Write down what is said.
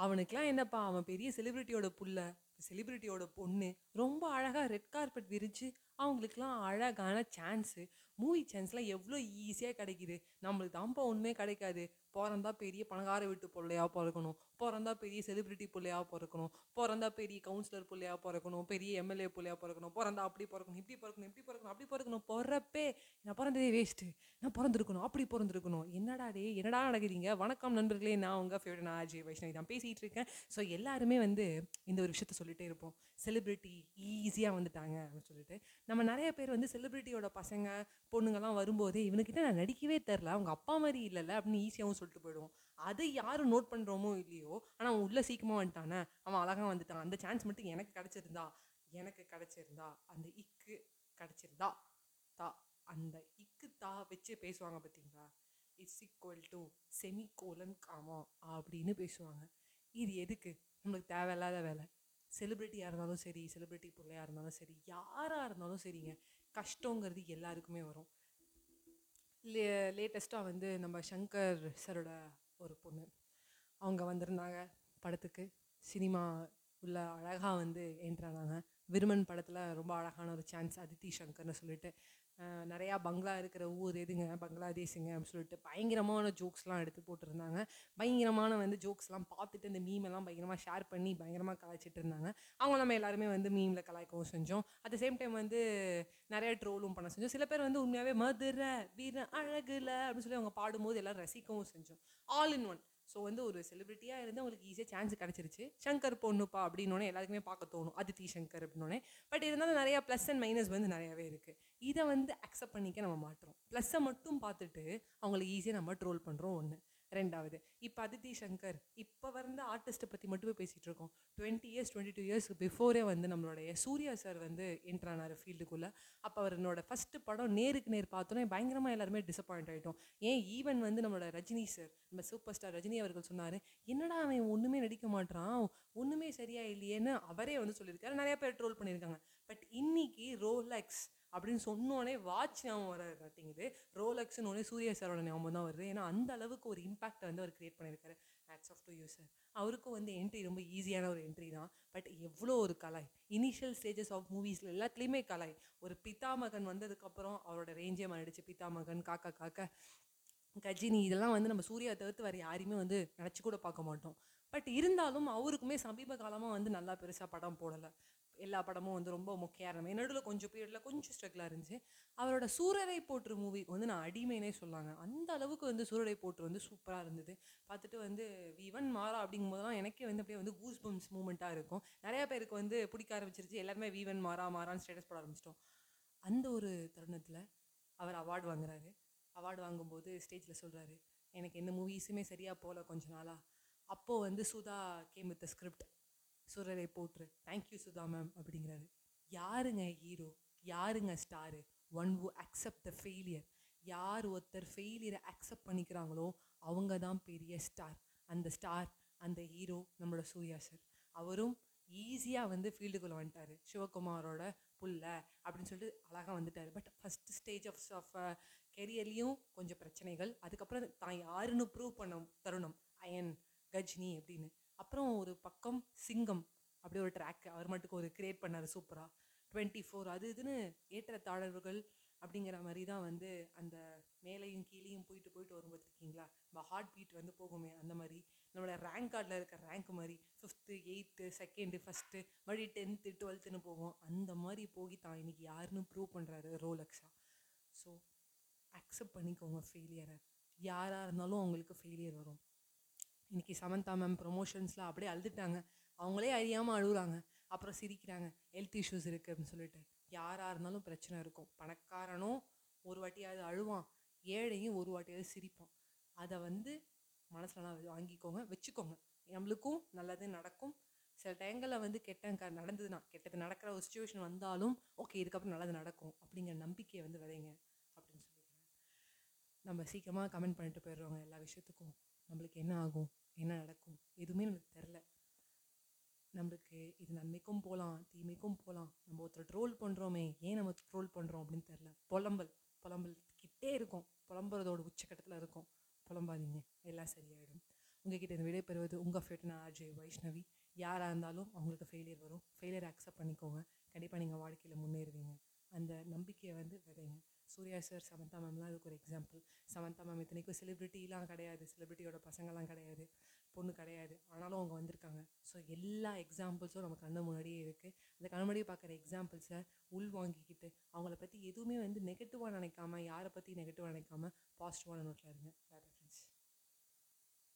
அவனுக்கெலாம் என்னப்பா அவன் பெரிய செலிப்ரிட்டியோட புள்ள செலிப்ரிட்டியோட பொண்ணு ரொம்ப அழகாக ரெட் கார்பெட் விரித்து அவங்களுக்குலாம் அழகான சான்ஸு மூவி சான்ஸ்லாம் எவ்வளோ ஈஸியாக கிடைக்குது. நம்மளுக்கு தான்ப்பா ஒன்றுமே கிடைக்காது. பிறந்தா பெரிய பணக்கார வீட்டு பிள்ளையா பிறக்கணும். பிறந்தா பெரிய செலிபிரிட்டி பிள்ளையா பிறக்கணும். பிறந்தா பெரிய கவுன்சிலர் பிள்ளையா பிறக்கணும். பெரிய எம்எல்ஏ பிள்ளையா பிறக்கணும். பிறந்தா அப்படி பிறக்கணும் இப்படி பிறக்கணும் இப்படி பிறக்கணும் அப்படி பிறக்கணும். பிறப்பே நான் பிறந்ததே வேஸ்ட்டு நான் பிறந்திருக்கணும் அப்படி பிறந்திருக்கணும். என்னடா டே என்னடா நடக்கிறீங்க? வணக்கம் நண்பர்களே நான் உங்கள் ஃபேவரட் நான் அஜய் வைஷ்ணவி நான் பேசிகிட்டு இருக்கேன். ஸோ எல்லாருமே வந்து இந்த ஒரு விஷயத்த சொல்லிகிட்டே இருப்போம். செலிபிரிட்டி ஈஸியாக வந்துட்டாங்க அப்படின்னு சொல்லிட்டு. நம்ம நிறைய பேர் வந்து செலிபிரிட்டியோட பசங்க பொண்ணுங்கள்லாம் வரும்போதே இவனுக்கிட்ட நான் நடிக்கவே தெரில. அவங்க அப்பா மாதிரி இல்லைல்ல. அப்படின்னு ஈஸியாகவும் சொல்லிட்டு போயிடுவோம். அதை யாரும் நோட் பண்ணுறோமோ இல்லையோ ஆனால் அவன் உள்ளே சீக்கிரமாக வந்துட்டானே. அவன் அழகாக வந்துட்டான். அந்த சான்ஸ் மட்டும் எனக்கு கிடச்சிருந்தா எனக்கு கிடச்சிருந்தா அந்த இக்கு கிடச்சிருந்தா தா. அந்த இக்கு தா வச்சு பேசுவாங்க பார்த்தீங்களா it's equal to semicolon comma அப்படின்னு பேசுவாங்க. இது எதுக்கு? நம்மளுக்கு தேவையில்லாத வேலை. செலிப்ரிட்டியாக இருந்தாலும் சரி செலிப்ரிட்டி பிள்ளையாக இருந்தாலும் சரி யாராக இருந்தாலும் சரிங்க. கஷ்டங்கிறது எல்லாருக்குமே வரும். லே லேட்டஸ்ட்டாக வந்து நம்ம சங்கர் சரோட ஒரு பொண்ணு. அவங்க வந்திருந்தாங்க படத்துக்கு. சினிமா உள்ள அழகாக வந்து என்ட்ரானாங்க விருமன் படத்தில் ரொம்ப அழகான ஒரு சான்ஸ் அதித்தி சங்கர்னு சொல்லிட்டு நிறையா பங்களா இருக்கிற ஊர் எதுங்க? பங்களாதேஷுங்க அப்படின்னு சொல்லிட்டு பயங்கரமான ஜோக்ஸ்லாம் எடுத்து போட்டிருந்தாங்க. பயங்கரமான வந்து ஜோக்ஸ்லாம் பார்த்துட்டு இந்த மீமெல்லாம் பயங்கரமாக ஷேர் பண்ணி பயங்கரமாக கலாய்ச்சிட்டு இருந்தாங்க. அவங்க நம்ம எல்லாருமே வந்து மீமில் கலாய்க்கவும் செஞ்சோம். அட் த சேம் டைம் வந்து நிறைய ட்ரோலும் பண்ண செஞ்சோம். சில பேர் வந்து உண்மையாகவே மதுரை வீர அழகுல அப்படின்னு சொல்லி அவங்க பாடும்போது எல்லாம் ரசிக்கவும் செஞ்சோம். ஆல் இன் ஒன் ஸோ வந்து ஒரு செலிபிரிட்டியாக இருந்து அவங்களுக்கு ஈஸியாக சான்ஸ் கிடச்சிருச்சு. சங்கர் பொண்ணுப்பா அப்படின்னோடனே எல்லாருக்குமே பார்க்க தோணும். அதித்தி சங்கர் அப்படின்னோடனே பட் இருந்தாலும் நிறையா ப்ளஸ் அண்ட் மைனஸ் வந்து நிறையாவே இருக்குது இதை வந்து அக்செப்ட் பண்ணிக்க நம்ம மாட்டுறோம். ப்ளஸ்ஸை மட்டும் பார்த்துட்டு அவங்களுக்கு ஈஸியாக நம்ம ட்ரோல் பண்ணுறோம் ஒன்று ரெண்டாவது இப்போ அதித்தி சங்கர் இப்போ வந்து ஆர்டிஸ்ட்டை பற்றி மட்டுமே பேசிகிட்டு இருக்கோம். டுவெண்ட்டி இயர்ஸ் டுவெண்ட்டி டூ இயர்ஸ்க்கு பிஃபோரே வந்து நம்மளுடைய சூர்யா சார் வந்து என்ட்ரானார் ஃபீல்டுக்குள்ளே அப்போ அவரோட ஃபஸ்ட்டு படம் நேருக்கு நேர் பார்த்தோன்னே பயங்கரமாக எல்லாருமே டிசப்பாயிண்ட் ஆகிட்டோம் ஏன் ஈவன் வந்து நம்மளோட ரஜினி சார் நம்ம சூப்பர் ஸ்டார் ரஜினி அவர்கள் சொன்னார் என்னடா அவன் ஒன்றுமே நடிக்க மாட்டான் ஒன்றுமே சரியா இல்லையேன்னு அவரே வந்து சொல்லியிருக்காரு. நிறையா பேர் ட்ரோல் பண்ணியிருக்காங்க. பட் இன்னைக்கு ரோலெக்ஸ் அப்படின்னு சொன்னோடனே வாட்ச் ஞாபகம் வர மாட்டேங்குது ரோலக்ஸ்னு உடனே சூர்யா சாரோட ஞாபகம் தான் வருது. ஏன்னா அந்த அளவுக்கு ஒரு இம்பாக்டை வந்து அவர் கிரியேட் பண்ணியிருக்காரு. Hats off to you sir அவருக்கும் வந்து என்ட்ரி ரொம்ப ஈஸியான ஒரு என்ட்ரி தான். பட் எவ்வளோ ஒரு கலை இனிஷியல் ஸ்டேஜஸ் ஆஃப் மூவிஸில் எல்லாத்துலேயுமே கலை ஒரு பித்தாமகன் வந்ததுக்கப்புறம் அவரோட ரேஞ்சே மாறிடுச்சு. பித்தாமகன் காக்கா காக்க கஜினி இதெல்லாம் வந்து நம்ம சூர்யா தவிர்த்து வேறு யாரையுமே வந்து நினச்சி கூட பார்க்க மாட்டோம். பட் இருந்தாலும் அவருக்குமே சமீப காலமாக வந்து நல்லா பெருசாக படம் போடலை. எல்லா படமும் வந்து ரொம்ப முக்கியம் இருந்தது. கொஞ்சம் பீரியடில் கொஞ்சம் ஸ்ட்ரகிளாக இருந்துச்சு. அவரோட சூரரை போற்று மூவி வந்து நான் அடிமைனே சொல்லாங்க. அந்த அளவுக்கு வந்து சூரரை போற்று வந்து சூப்பராக இருந்தது. பார்த்துட்டு வந்து விவன் மாறா அப்படிங்கும்போதெல்லாம் எனக்கே வந்து அப்படியே வந்து கூஸ் பம்ஸ் மூமெண்ட்டாக இருக்கும். நிறையா பேருக்கு வந்து பிடிக்க ஆரம்பிச்சிருச்சு. எல்லாருமே வீவன் மாறா மாறான்னு ஸ்டேட்டஸ் போட ஆரம்பிச்சிட்டோம். அந்த ஒரு தருணத்தில் அவர் அவார்டு வாங்குறாரு. அவார்டு வாங்கும்போது ஸ்டேஜில் சொல்கிறாரு எனக்கு எந்த மூவிஸுமே சரியாக போகல கொஞ்ச நாளாக அப்போது வந்து Sudha came with script Soorarai Pottru. Thank you Sudha ma'am அப்படிங்கிறாரு. யாருங்க ஹீரோ யாருங்க star one who accept the failure யார் ஒருத்தர் ஃபெயிலியரை அக்செப்ட் பண்ணிக்கிறாங்களோ அவங்க தான் பெரிய ஸ்டார் அந்த ஸ்டார் அந்த ஹீரோ நம்மளோட சூர்யா சார் அவரும் ஈஸியாக வந்து ஃபீல்டுக்குள்ளே வந்துட்டார். சிவகுமாரோட புல்ல அப்படின்னு சொல்லிட்டு அழகாக வந்துட்டார். But first stage of of கெரியர்லேயும் uh, கொஞ்சம் பிரச்சனைகள். அதுக்கப்புறம் தான் யாருன்னு ப்ரூவ் பண்ண தருணம். அயன் கஜினி அப்படின்னு. அப்புறம் ஒரு பக்கம் சிங்கம் அப்படி ஒரு ட்ராக் அவர் மட்டுக்கு ஒரு கிரியேட் பண்ணார் சூப்பராக டுவெண்ட்டி ஃபோர் அது இதுன்னு ஏற்றத்தாழர்கள் அப்படிங்கிற மாதிரி தான் வந்து அந்த மேலையும் கீழேயும் போயிட்டு போயிட்டு வரும் பார்த்துருக்கீங்களா? நம்ம ஹார்ட் பீட் வந்து போகுமே அந்த மாதிரி. நம்மளோட ரேங்க் கார்டில் இருக்கிற ரேங்க் மாதிரி ஃபிஃப்த்து எயித்து செகண்டு ஃபஸ்ட்டு மறுபடியும் டென்த்து டுவெல்த்துன்னு போகும் அந்த மாதிரி போய் தான் இன்றைக்கி யாருன்னு ப்ரூவ் பண்ணுறாரு ரோலக்ஸா ஸோ அக்செப்ட் பண்ணிக்கோங்க ஃபெயிலியரை யாராக இருந்தாலும் அவங்களுக்கு ஃபெயிலியர் வரும். இன்றைக்கி சமந்தா மேம் ப்ரொமோஷன்ஸ்லாம் அப்படியே அழுதுட்டாங்க. அவங்களே அறியாமல் அழுகுறாங்க. அப்புறம் சிரிக்கிறாங்க. ஹெல்த் இஷ்யூஸ் இருக்குது அப்படின்னு சொல்லிட்டு. யாராக இருந்தாலும் பிரச்சனை இருக்கும். பணக்காரனும் ஒரு வாட்டியாவது அழுவான். ஏழையும் ஒரு வாட்டியாவது சிரிப்பான். அதை வந்து மனசுலலாம் வாங்கிக்கோங்க. வச்சுக்கோங்க. நம்மளுக்கும் நல்லது நடக்கும். சில டைங்களில் வந்து கெட்ட க நடந்ததுன்னா கெட்டது நடக்கிற ஒரு சுச்சுவேஷன் வந்தாலும் ஓகே இதுக்கப்புறம் நல்லது நடக்கும் அப்படிங்கிற நம்பிக்கையை வந்து விதைங்க அப்படின்னு சொல்லிக்கிறேன். நம்ம சீக்கிரமாக கமெண்ட் பண்ணிட்டு போயிடுறோங்க எல்லா விஷயத்துக்கும் நம்மளுக்கு என்ன ஆகும்? என்ன நடக்கும்? எதுவுமே நம்மளுக்கு தெரில. நம்மளுக்கு இது நன்மைக்கும் போகலாம் தீமைக்கும் போகலாம் நம்ம ஒருத்தர் ட்ரோல் பண்ணுறோமே ஏன் நம்ம ட்ரோல் பண்ணுறோம் அப்படின்னு தெரில. புலம்பல் புலம்பல் கிட்டே இருக்கும். புலம்புறதோட உச்சக்கட்டத்தில் இருக்கும். புலம்பாதீங்க. எல்லாம் சரியாயிடும். உங்ககிட்ட இந்த விடை பெறுவது உங்கள் ஃபேட்டனா ஆர்ஜே வைஷ்ணவி. யாராக இருந்தாலும் அவங்களுக்கு ஃபெயிலியர் வரும். ஃபெயிலியர் அக்செப்ட் பண்ணிக்கோங்க. கண்டிப்பாக நீங்கள் வாழ்க்கையில் முன்னேறுவீங்க. அந்த நம்பிக்கையை வந்து விதைங்க. சூர்யா சார் சமந்தா மேம்லாம் அதுக்கு ஒரு எக்ஸாம்பிள் சமந்தா மேம் இத்தனைக்கும் செலிப்ரிட்டிலாம் கிடையாது. செலிப்ரிட்டியோட பசங்கள்லாம் கிடையாது. பொண்ணு கிடையாது. ஆனாலும் அவங்க வந்திருக்காங்க. ஸோ எல்லா எக்ஸாம்பிள்ஸும் நம்ம கண்ணு முன்னாடியே இருக்குது அந்த கண்ணு முன்னாடியே பார்க்குற எக்ஸாம்பிள்ஸை உள் வாங்கிக்கிட்டு அவங்கள பற்றி எதுவுமே வந்து நெகட்டிவாக நினைக்காம யாரை பற்றி நெகட்டிவாக நினைக்காம பாசிட்டிவான நோட்டில் இருங்க. வேறு